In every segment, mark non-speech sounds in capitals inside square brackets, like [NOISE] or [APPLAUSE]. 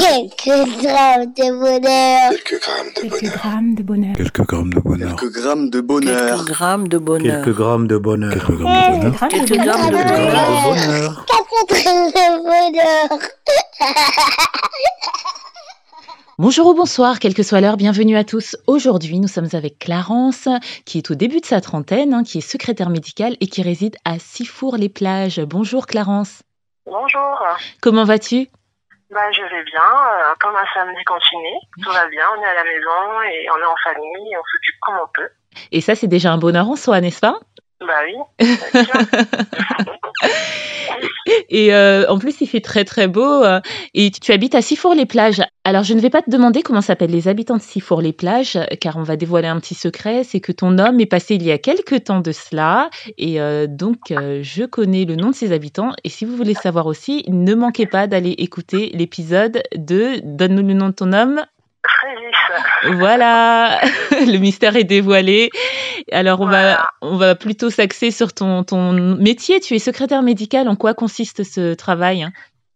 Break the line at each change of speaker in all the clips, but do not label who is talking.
Quelques grammes de bonheur.
Quelques grammes de
Quelques
bonheur.
grammes de bonheur.
Quelques grammes de bonheur.
Quelques grammes de bonheur.
Quelques grammes de bonheur.
Quelques grammes de bonheur. Quelques grammes de bonheur.
Grammes
Quelques
de bonheur.
grammes de
Quelques
bonheur.
grammes de bonheur.
Quatre grammes de bonheur.
Bonjour ou bonsoir, quelle que soit l'heure, bienvenue à tous. Aujourd'hui, nous sommes avec Clarence, qui est au début de sa trentaine, hein, qui est secrétaire médicale et qui réside à Sifour-les-Plages. Bonjour Clarence,
Bonjour.
comment vas-tu
Bah, je vais bien, euh, comme un samedi continué. Tout va bien, on est à la maison et on est en famille, et on s'occupe comme on peut.
Et ça, c'est déjà un bonheur en soi, n'est-ce pas?
Bah oui. [LAUGHS]
Et euh, en plus, il fait très très beau. euh, et tu habites à Sifour-les-Plages. Alors, je ne vais pas te demander comment s'appellent les habitants de Sifour-les-Plages, car on va dévoiler un petit secret. C'est que ton homme est passé il y a quelques temps de cela. Et euh, donc, je connais le nom de ses habitants. Et si vous voulez savoir aussi, ne manquez pas d'aller écouter l'épisode de Donne-nous le nom de ton homme. Voilà, [LAUGHS] le mystère est dévoilé. Alors, on, va, on va plutôt s'axer sur ton, ton métier. Tu es secrétaire médicale. En quoi consiste ce travail?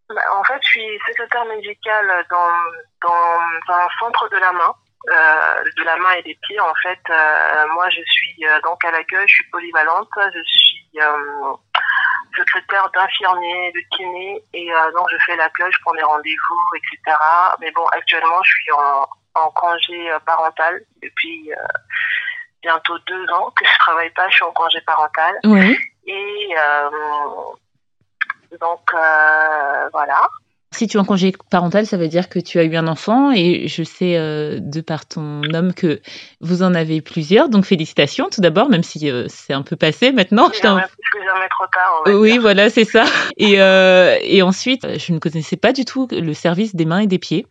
Bah, en fait, je suis secrétaire médicale dans, dans un centre de la main. euh, de la main et des pieds en fait Euh, moi je suis euh, donc à l'accueil je suis polyvalente je suis secrétaire d'infirmier de kiné et donc je fais l'accueil je prends des rendez-vous etc mais bon actuellement je suis en, en congé parental depuis bientôt deux ans que je travaille pas je suis en congé parental
Oui.
et euh, donc euh, voilà
Si tu es en congé parental, ça veut dire que tu as eu un enfant et je sais euh, de par ton homme que vous en avez plusieurs. Donc félicitations tout d'abord, même si euh, c'est un peu passé maintenant. Je
trop tard.
Oui,
dire.
voilà, c'est ça. Et, euh, et ensuite, je ne connaissais pas du tout le service des mains et des pieds.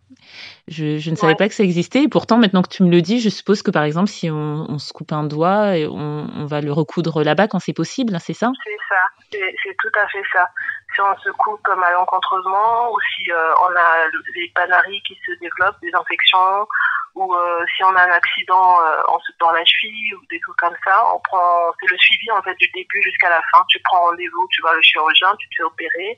Je, je ne savais
Ouais.
pas que ça existait. Et pourtant, maintenant que tu me le dis, je suppose que par exemple, si on, on se coupe un doigt, et on, on va le recoudre là-bas quand c'est possible, hein, c'est ça?
C'est ça, c'est tout à fait ça. Si on se coupe malencontreusement ou si euh, on a les panaries qui se développent, des infections, ou euh, si on a un accident, euh, on se tord la cheville ou des trucs comme ça, on prend, c'est le suivi en fait du début jusqu'à la fin. Tu prends rendez-vous, tu vas le chirurgien, tu te fais opérer.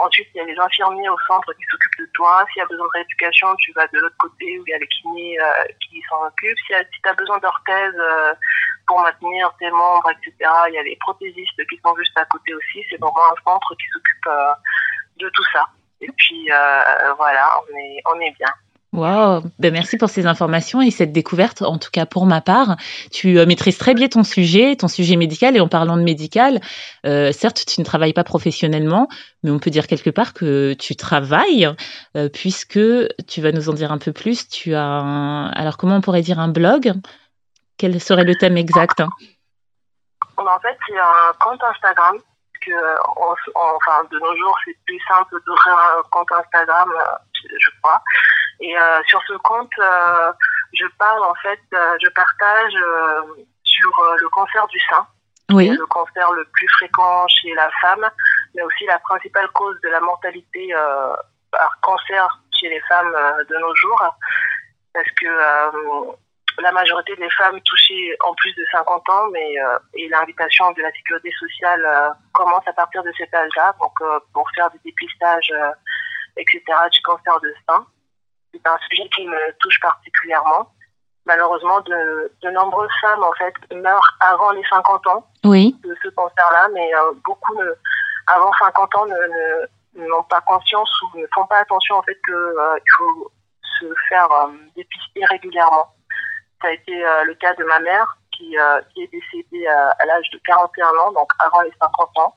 Ensuite, il y a les infirmiers au centre qui s'occupent de toi. S'il y a besoin de rééducation, tu vas de l'autre côté où il y a les kinés euh, qui s'en occupent. Si, tu as besoin d'orthèse, euh, pour maintenir tes membres, etc. Il y a les prothésistes qui sont juste à côté aussi. C'est vraiment un centre qui s'occupe euh, de tout ça. Et puis voilà, on est, on est bien.
Waouh ben Merci pour ces informations et cette découverte, en tout cas pour ma part. Tu euh, maîtrises très bien ton sujet, ton sujet médical. Et en parlant de médical, euh, certes, tu ne travailles pas professionnellement, mais on peut dire quelque part que tu travailles, euh, puisque tu vas nous en dire un peu plus. Tu as un... Alors, comment on pourrait dire un blog? Quel serait le thème exact?
En fait, c'est un compte Instagram. Que, enfin, de nos jours, c'est plus simple d'ouvrir un compte Instagram, je crois. Et euh, sur ce compte, euh, je parle en fait, euh, je partage euh, sur euh, le cancer du sein.
Oui.
le cancer le plus fréquent chez la femme, mais aussi la principale cause de la mortalité euh, par cancer chez les femmes euh, de nos jours, parce que euh, la majorité des femmes touchées en plus de 50 ans, mais euh, et l'invitation de la sécurité sociale euh, commence à partir de cet âge-là, donc euh, pour faire des dépistages, euh, etc. du cancer de sein. C'est un sujet qui me touche particulièrement. Malheureusement, de, de nombreuses femmes en fait meurent avant les 50 ans
Oui.
de ce cancer-là, mais euh, beaucoup ne, avant 50 ans n'ont pas conscience ou ne font pas attention en fait que euh, faut se faire euh, dépister régulièrement. Ça a été euh, le cas de ma mère qui, qui est décédée à, l'âge de 41 ans, donc avant les 50 ans.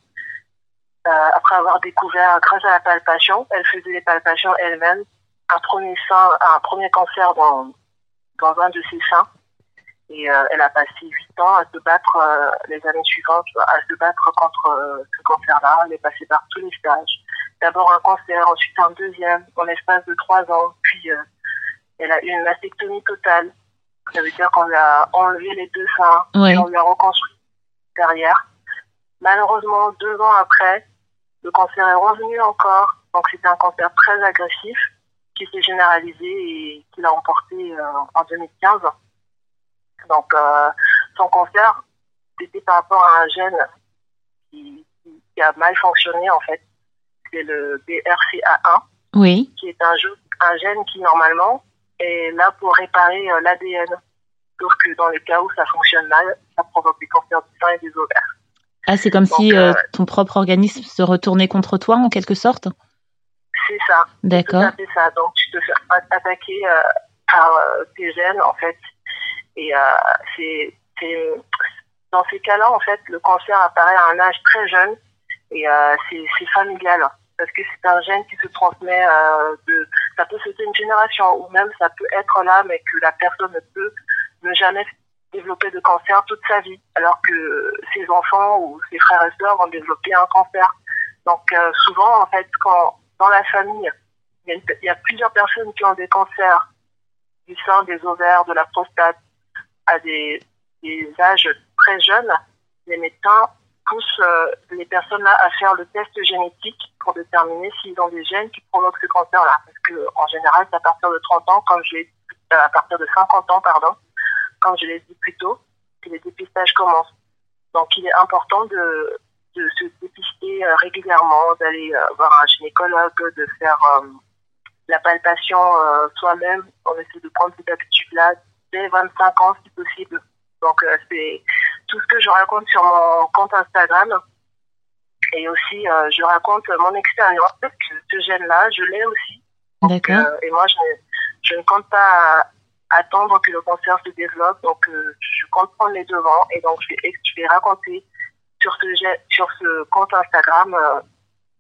Après avoir découvert, grâce à la palpation, elle faisait les palpations elle-même, un premier sein, un premier cancer dans, dans un de ses seins. Et euh, elle a passé huit ans à se battre euh, les années suivantes, à se battre contre euh, ce cancer-là. Elle est passée par tous les stages. D'abord un cancer, ensuite un deuxième, en l'espace de trois ans. Puis euh, elle a eu une mastectomie totale. Ça veut dire qu'on lui a enlevé les deux seins,
Oui.
et on lui a reconstruit derrière. Malheureusement, deux ans après, le cancer est revenu encore. Donc c'était un cancer très agressif qui s'est généralisé et qui l'a emporté euh, en 2015. Donc euh, son cancer, c'était par rapport à un gène qui, a mal fonctionné en fait. C'est le BRCA1
Oui.
qui est un, jeu, un gène qui, normalement, est là pour réparer l'ADN. Sauf que dans les cas où ça fonctionne mal, ça provoque des cancers du sein et des ovaires.
Ah, c'est comme si ton propre organisme se retournait contre toi, en quelque sorte?
C'est ça.
D'accord.
C'est ça. Donc, tu te fais attaquer par tes gènes, en fait. Et c'est dans ces cas-là, en fait, le cancer apparaît à un âge très jeune et euh, c'est familial parce que c'est un gène qui se transmet euh, de ça peut sauter une génération ou même ça peut être là mais que la personne ne peut ne jamais développer de cancer toute sa vie alors que ses enfants ou ses frères et sœurs vont développer un cancer. Donc euh, souvent en fait quand dans la famille il y, a plusieurs personnes qui ont des cancers du sein, des ovaires, de la prostate à des, âges très jeunes, les médecins poussent euh, les personnes-là à faire le test génétique pour déterminer s'ils ont des gènes qui provoquent ce cancer-là. Parce que en général, c'est à partir de 30 ans, comme je l'ai euh, à partir de 50 ans, pardon, comme je l'ai dit plus tôt, que les dépistages commencent. Donc, il est important de, de se dépister euh, régulièrement, d'aller voir un gynécologue, de faire la palpation soi-même. On essaie de prendre cette habitude-là dès 25 ans, si possible. Donc, c'est tout ce que je raconte sur mon compte Instagram. Et aussi, euh, je raconte mon expérience. Ce gène-là, je l'ai aussi.
D'accord. Euh,
et moi, je, ne compte pas attendre que le cancer se développe. Donc, euh, je compte prendre les devants. Et donc, je vais, je vais raconter sur ce, sur ce compte Instagram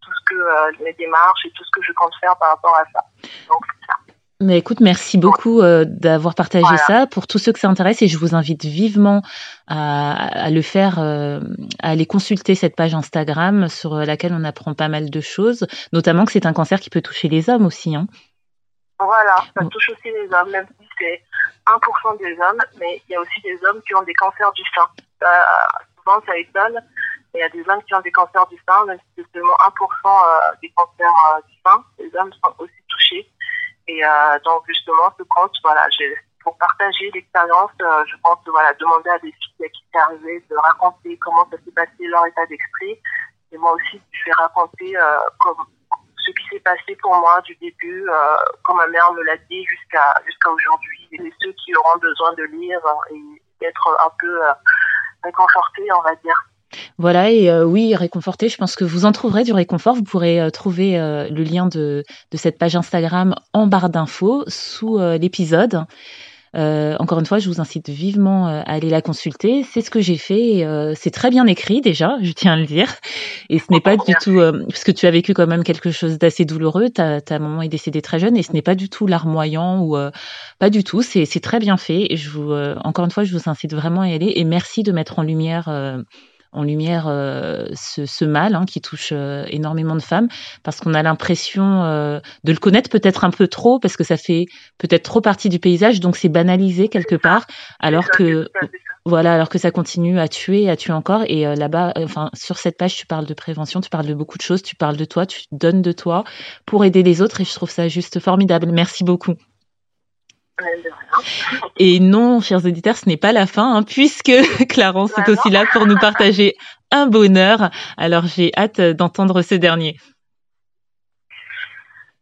tout ce que mes démarches et tout ce que je compte faire par rapport à ça. Donc, c'est ça.
Mais écoute, merci beaucoup euh, d'avoir partagé ça. Pour tous ceux que ça intéresse, et je vous invite vivement à, le faire, euh, à aller consulter cette page Instagram sur laquelle on apprend pas mal de choses, notamment que c'est un cancer qui peut toucher les hommes aussi. Hein.
Voilà, ça touche aussi les hommes, même si c'est 1% des hommes, mais il y a aussi des hommes qui ont des cancers du sein. souvent, ça étonne, il y a des hommes qui ont des cancers du sein, même si c'est seulement 1% euh, des cancers du sein. Les hommes sont aussi touchés. Et euh, donc justement, ce compte, voilà, pour partager l'expérience, euh, je pense voilà, demander à des filles qui sont arrivées de raconter comment ça s'est passé, leur état d'esprit. Et moi aussi, je vais raconter euh, ce qui s'est passé pour moi du début, euh, comme ma mère me l'a dit, jusqu'à aujourd'hui. Et ceux qui auront besoin de lire et d'être un peu euh, réconfortés, on va dire.
Voilà, et euh, oui, réconforté, je pense que vous en trouverez du réconfort. Vous pourrez euh, trouver euh, le lien de, de, cette page Instagram en barre d'infos sous l'épisode. encore une fois, je vous incite vivement à aller la consulter. C'est ce que j'ai fait. c'est très bien écrit déjà, je tiens à le dire. Et ce n'est pas du tout, que tu as vécu quand même quelque chose d'assez douloureux. Ta, ta maman est décédée très jeune, et ce n'est pas du tout larmoyant ou pas du tout. C'est très bien fait. Et je vous, encore une fois, je vous incite vraiment à y aller. Et merci de mettre en lumière en lumière euh, ce, mal hein, qui touche euh, énormément de femmes parce qu'on a l'impression euh, de le connaître peut-être un peu trop parce que ça fait peut-être trop partie du paysage donc c'est banalisé quelque part alors que voilà alors que ça continue à tuer à tuer encore. Et là-bas enfin sur cette page tu parles de prévention tu parles de beaucoup de choses tu parles de toi tu donnes de toi pour aider les autres et je trouve ça juste formidable. Merci beaucoup et non, chers auditeurs, ce n'est pas la fin, hein, puisque [LAUGHS] Clarence est aussi là pour nous partager un bonheur. Alors j'ai hâte d'entendre ce dernier.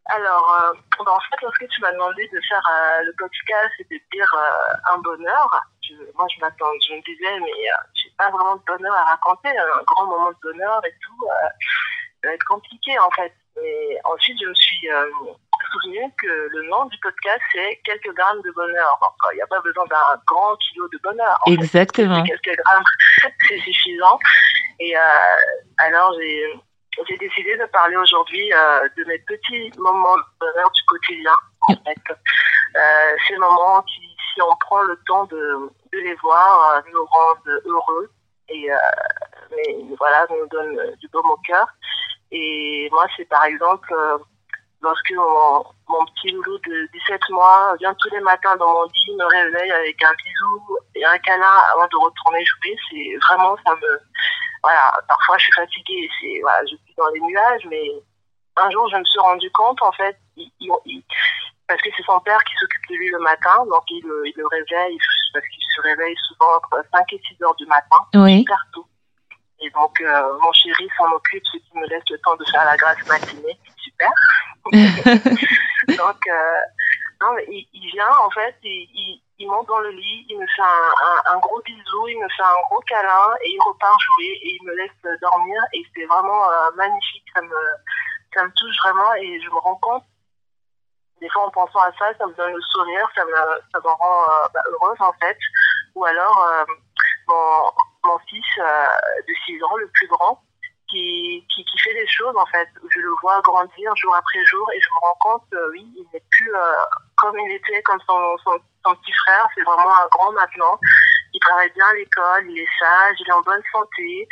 Alors, euh, bah, en fait, lorsque tu m'as demandé de faire euh, le podcast et de dire euh, un bonheur, moi je m'attends, je me disais, mais j'ai pas vraiment de bonheur à raconter, un grand moment de bonheur et tout, ça va être compliqué en fait. Et ensuite, je me suis souvenir que le nom du podcast, c'est quelques grammes de bonheur. Donc, il n'y a pas besoin d'un grand kilo de bonheur.
Exactement.
quelques grammes, [LAUGHS] c'est suffisant. Et euh, alors, j'ai décidé de parler aujourd'hui euh, de mes petits moments de bonheur du quotidien, en fait. Euh, ces moments qui, si on prend le temps de, de les voir, euh, nous rendent heureux et euh, mais, voilà, nous donnent du baume au cœur. Et moi, c'est par exemple lorsque mon, mon, petit loulou de 17 mois vient tous les matins dans mon lit, me réveille avec un bisou et un câlin avant de retourner jouer, c'est vraiment, ça me, voilà, parfois je suis fatiguée, c'est, voilà, je suis dans les nuages, mais un jour je me suis rendu compte, en fait, il, parce que c'est son père qui s'occupe de lui le matin, donc il, il le réveille, parce qu'il se réveille souvent entre 5 et 6 heures du matin,
oui.
tôt. Et donc, euh, mon chéri s'en occupe, ce qui me laisse le temps de faire la grasse matinée. Super. [LAUGHS] Donc, euh, non, il, il vient, en fait, il, monte dans le lit, il me fait un, gros bisou, il me fait un gros câlin et il repart jouer et il me laisse dormir. Et c'est vraiment euh, magnifique, ça me, ça me touche vraiment et je me rends compte des fois en pensant à ça, ça me donne le sourire, ça me, ça me rend euh, bah, heureuse en fait. Ou alors euh, mon, fils de 6 ans, le plus grand, qui, qui, qui, fait des choses en fait. Je le vois grandir jour après jour et je me rends compte, euh, oui, il n'est plus euh, comme il était, comme son, son, son petit frère. C'est vraiment un grand maintenant. Il travaille bien à l'école, il est sage, il est en bonne santé.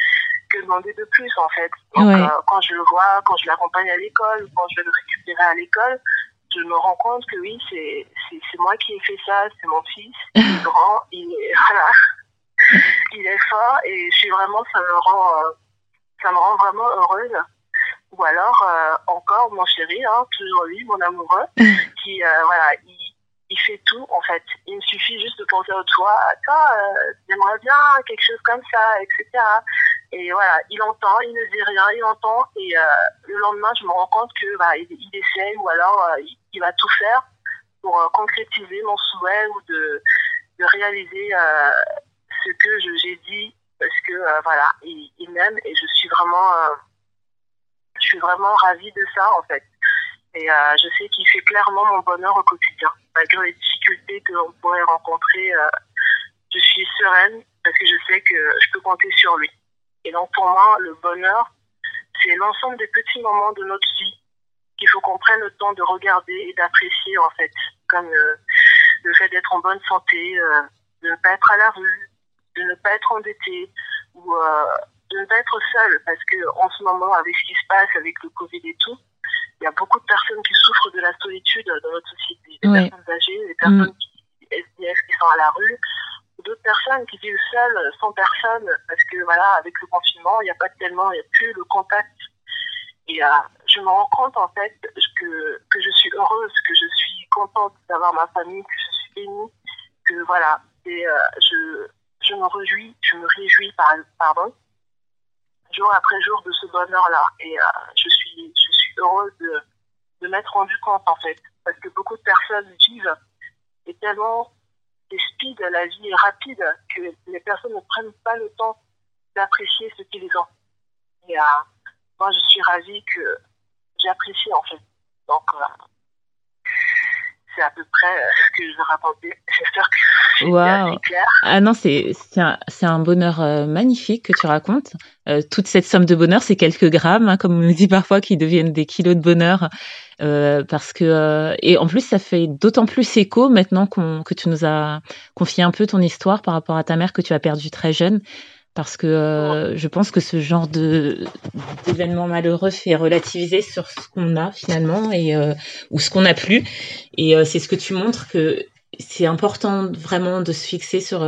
Que demander de plus en fait? Donc
Ouais.
euh, quand je le vois, quand je l'accompagne à l'école, quand je vais le récupérer à l'école, je me rends compte que oui, c'est moi qui ai fait ça, c'est mon fils, [LAUGHS] il est grand, il est [LAUGHS] voilà, il est fort et je suis vraiment, ça me rend, euh, ça me rend vraiment heureuse. Ou alors euh, encore mon chéri, hein, toujours lui, mon amoureux, [LAUGHS] qui euh, voilà, il, il fait tout en fait. Il me suffit juste de penser au toit, attends, euh, j'aimerais bien quelque chose comme ça, etc. Et voilà, il entend, il ne dit rien, il entend. Et euh, le lendemain, je me rends compte que bah, il, il essaye ou alors il, il, va tout faire pour concrétiser mon souhait ou de, de réaliser ce que j'ai dit parce que euh, voilà, il, il m'aime et je suis vraiment, euh, je suis vraiment ravie de ça en fait. Et euh, je sais qu'il fait clairement mon bonheur au quotidien, malgré les difficultés que l'on pourrait rencontrer. euh, je suis sereine parce que je sais que je peux compter sur lui. Et donc pour moi, le bonheur, c'est l'ensemble des petits moments de notre vie qu'il faut qu'on prenne le temps de regarder et d'apprécier en fait, comme le fait d'être en bonne santé, de ne pas être à la rue, de ne pas être endetté ou euh, de ne pas être seul parce que en ce moment avec ce qui se passe avec le Covid et tout, il y a beaucoup de personnes qui souffrent de la solitude dans notre société, des personnes âgées, des personnes qui, SDF qui sont à la rue, ou d'autres personnes qui vivent seules, sans personne, parce que voilà, avec le confinement, il n'y a pas tellement, il n'y a plus le contact. Et euh, je me rends compte en fait que, que je suis heureuse, que je suis contente d'avoir ma famille, que je suis bénie, que voilà, et euh, je, je me réjouis, je me réjouis par, pardon, jour après jour de ce bonheur-là. Et euh, je suis, je suis heureuse de, de m'être rendu compte en fait, parce que beaucoup de personnes vivent et tellement speed, la vie est rapide, que les personnes ne prennent pas le temps d'apprécier ce qu'ils ont. Et euh, moi, je suis ravie que j'apprécie en fait. Donc, euh, c'est à peu près euh, ce que je raconter. J'espère que
Waouh.
assez clair.
Ah non, c'est c'est un, c'est un bonheur euh, magnifique que tu racontes. Euh, toute cette somme de bonheur, c'est quelques grammes, hein, comme on nous dit parfois, qui deviennent des kilos de bonheur. Euh, parce que euh, et en plus, ça fait d'autant plus écho maintenant qu'on que tu nous as confié un peu ton histoire par rapport à ta mère que tu as perdue très jeune. Parce que euh, je pense que ce genre de d'événement malheureux fait relativiser sur ce qu'on a finalement et euh, ou ce qu'on n'a plus. Et euh, c'est ce que tu montres que c'est important vraiment de se fixer sur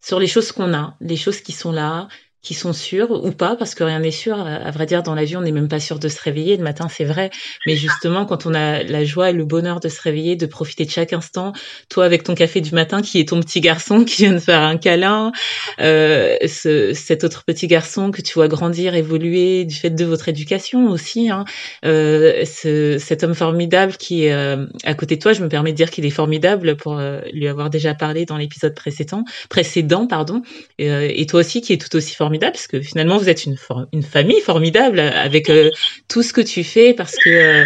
sur les choses qu'on a, les choses qui sont là, qui sont sûres ou pas, parce que rien n'est sûr. À, vrai dire, dans la vie, on n'est même pas sûr de se réveiller le matin, c'est vrai. Mais justement, quand on a la joie et le bonheur de se réveiller, de profiter de chaque instant, toi avec ton café du matin, qui est ton petit garçon [LAUGHS] qui vient de faire un câlin, euh, ce, cet autre petit garçon que tu vois grandir, évoluer du fait de votre éducation aussi, hein, euh, ce, cet homme formidable qui est euh, à côté de toi, je me permets de dire qu'il est formidable pour euh, lui avoir déjà parlé dans l'épisode précédent, précédent pardon, et, euh, et toi aussi qui est tout aussi formidable, parce que finalement vous êtes une, famille formidable avec euh, tout ce que tu fais, parce que euh,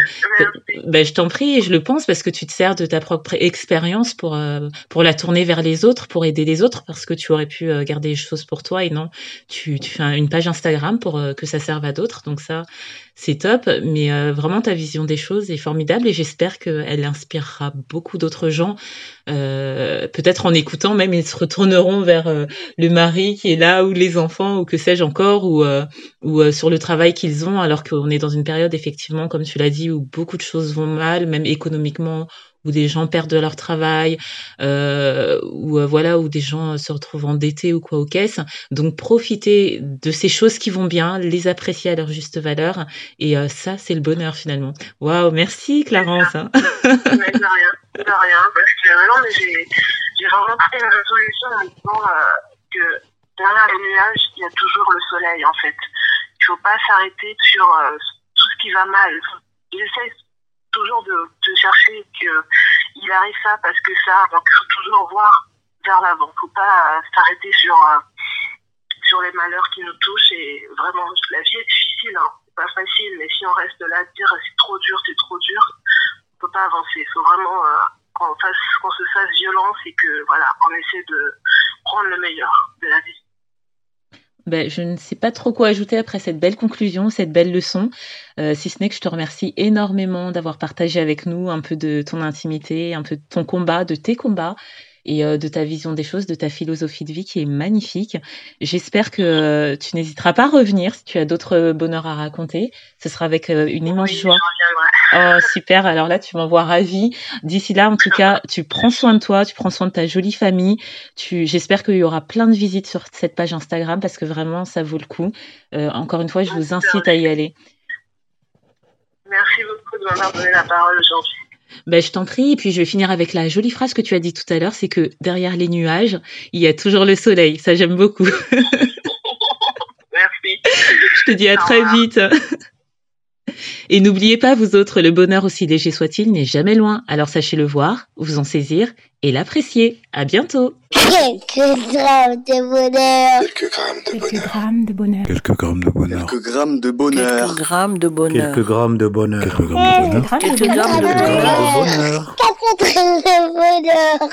ben, je t'en prie, et je le pense parce que tu te sers de ta propre expérience pour euh, pour la tourner vers les autres, pour aider les autres, parce que tu aurais pu euh, garder les choses pour toi et non, tu, tu fais un- une page Instagram pour euh, que ça serve à d'autres. Donc ça, c'est top. Mais euh, vraiment, ta vision des choses est formidable et j'espère qu'elle inspirera beaucoup d'autres gens. Euh, Peut-être en écoutant, même ils se retourneront vers euh, le mari qui est là ou les enfants ou que sais-je encore ou euh, ou euh, sur le travail qu'ils ont, alors qu'on est dans une période effectivement, comme tu l'as dit, où beaucoup de choses vont mal, même économiquement, où des gens perdent leur travail, euh, ou voilà, où des gens se retrouvent endettés ou quoi aux caisses. Donc profitez de ces choses qui vont bien, les apprécier à leur juste valeur, et ça, c'est le bonheur finalement. Waouh, merci Clarence. hein. [LAUGHS]
De rien, parce que non, mais j'ai vraiment pris une résolution en disant euh, que derrière les nuages, il y a toujours le soleil en fait. Il faut pas s'arrêter sur euh, tout ce qui va mal. J'essaie toujours de, chercher qu'il arrive ça parce que ça. Donc, il faut toujours voir vers l'avant. Faut pas s'arrêter sur, sur les malheurs qui nous touchent. Et vraiment, la vie est difficile. Hein. Pas facile. Mais si on reste là dire c'est trop dur, c'est trop dur, peut pas avancer. Il faut vraiment qu'on fasse, qu'on se fasse violence et que voilà, on essaie de prendre le meilleur de la vie.
Ben, je ne sais pas trop quoi ajouter après cette belle conclusion, cette belle leçon, euh, si ce n'est que je te remercie énormément d'avoir partagé avec nous un peu de ton intimité, un peu de ton combat, de tes combats, et euh, de ta vision des choses, de ta philosophie de vie qui est magnifique. J'espère que euh, tu n'hésiteras pas à revenir si tu as d'autres bonheurs à raconter. Ce sera avec euh, une immense joie. Oh, super. Alors là, tu m'envoies ravie. D'ici là, en tout cas, tu prends soin de toi, tu prends soin de ta jolie famille. Tu, j'espère qu'il y aura plein de visites sur cette page Instagram parce que vraiment, ça vaut le coup. encore une fois, je vous incite à y aller.
Merci beaucoup de m'avoir donné la parole aujourd'hui.
Ben, je t'en prie. Et puis, je vais finir avec la jolie phrase que tu as dit tout à l'heure, c'est que derrière les nuages, il y a toujours le soleil. Ça, j'aime beaucoup. [LAUGHS]
Merci. [LAUGHS]
Je te dis à très vite. Et n'oubliez pas, vous autres, le bonheur aussi léger soit-il n'est jamais loin. Alors sachez le voir, vous en saisir et l'apprécier. À bientôt.
Quelques grammes de bonheur.
Quelques grammes de bonheur.
Quelques grammes de bonheur.
Quelques grammes de bonheur.
Quelques grammes de bonheur.
Quelques grammes de bonheur. Quelques grammes de bonheur.
Quelques grammes de bonheur.
bonheur.
Quelques grammes de bonheur.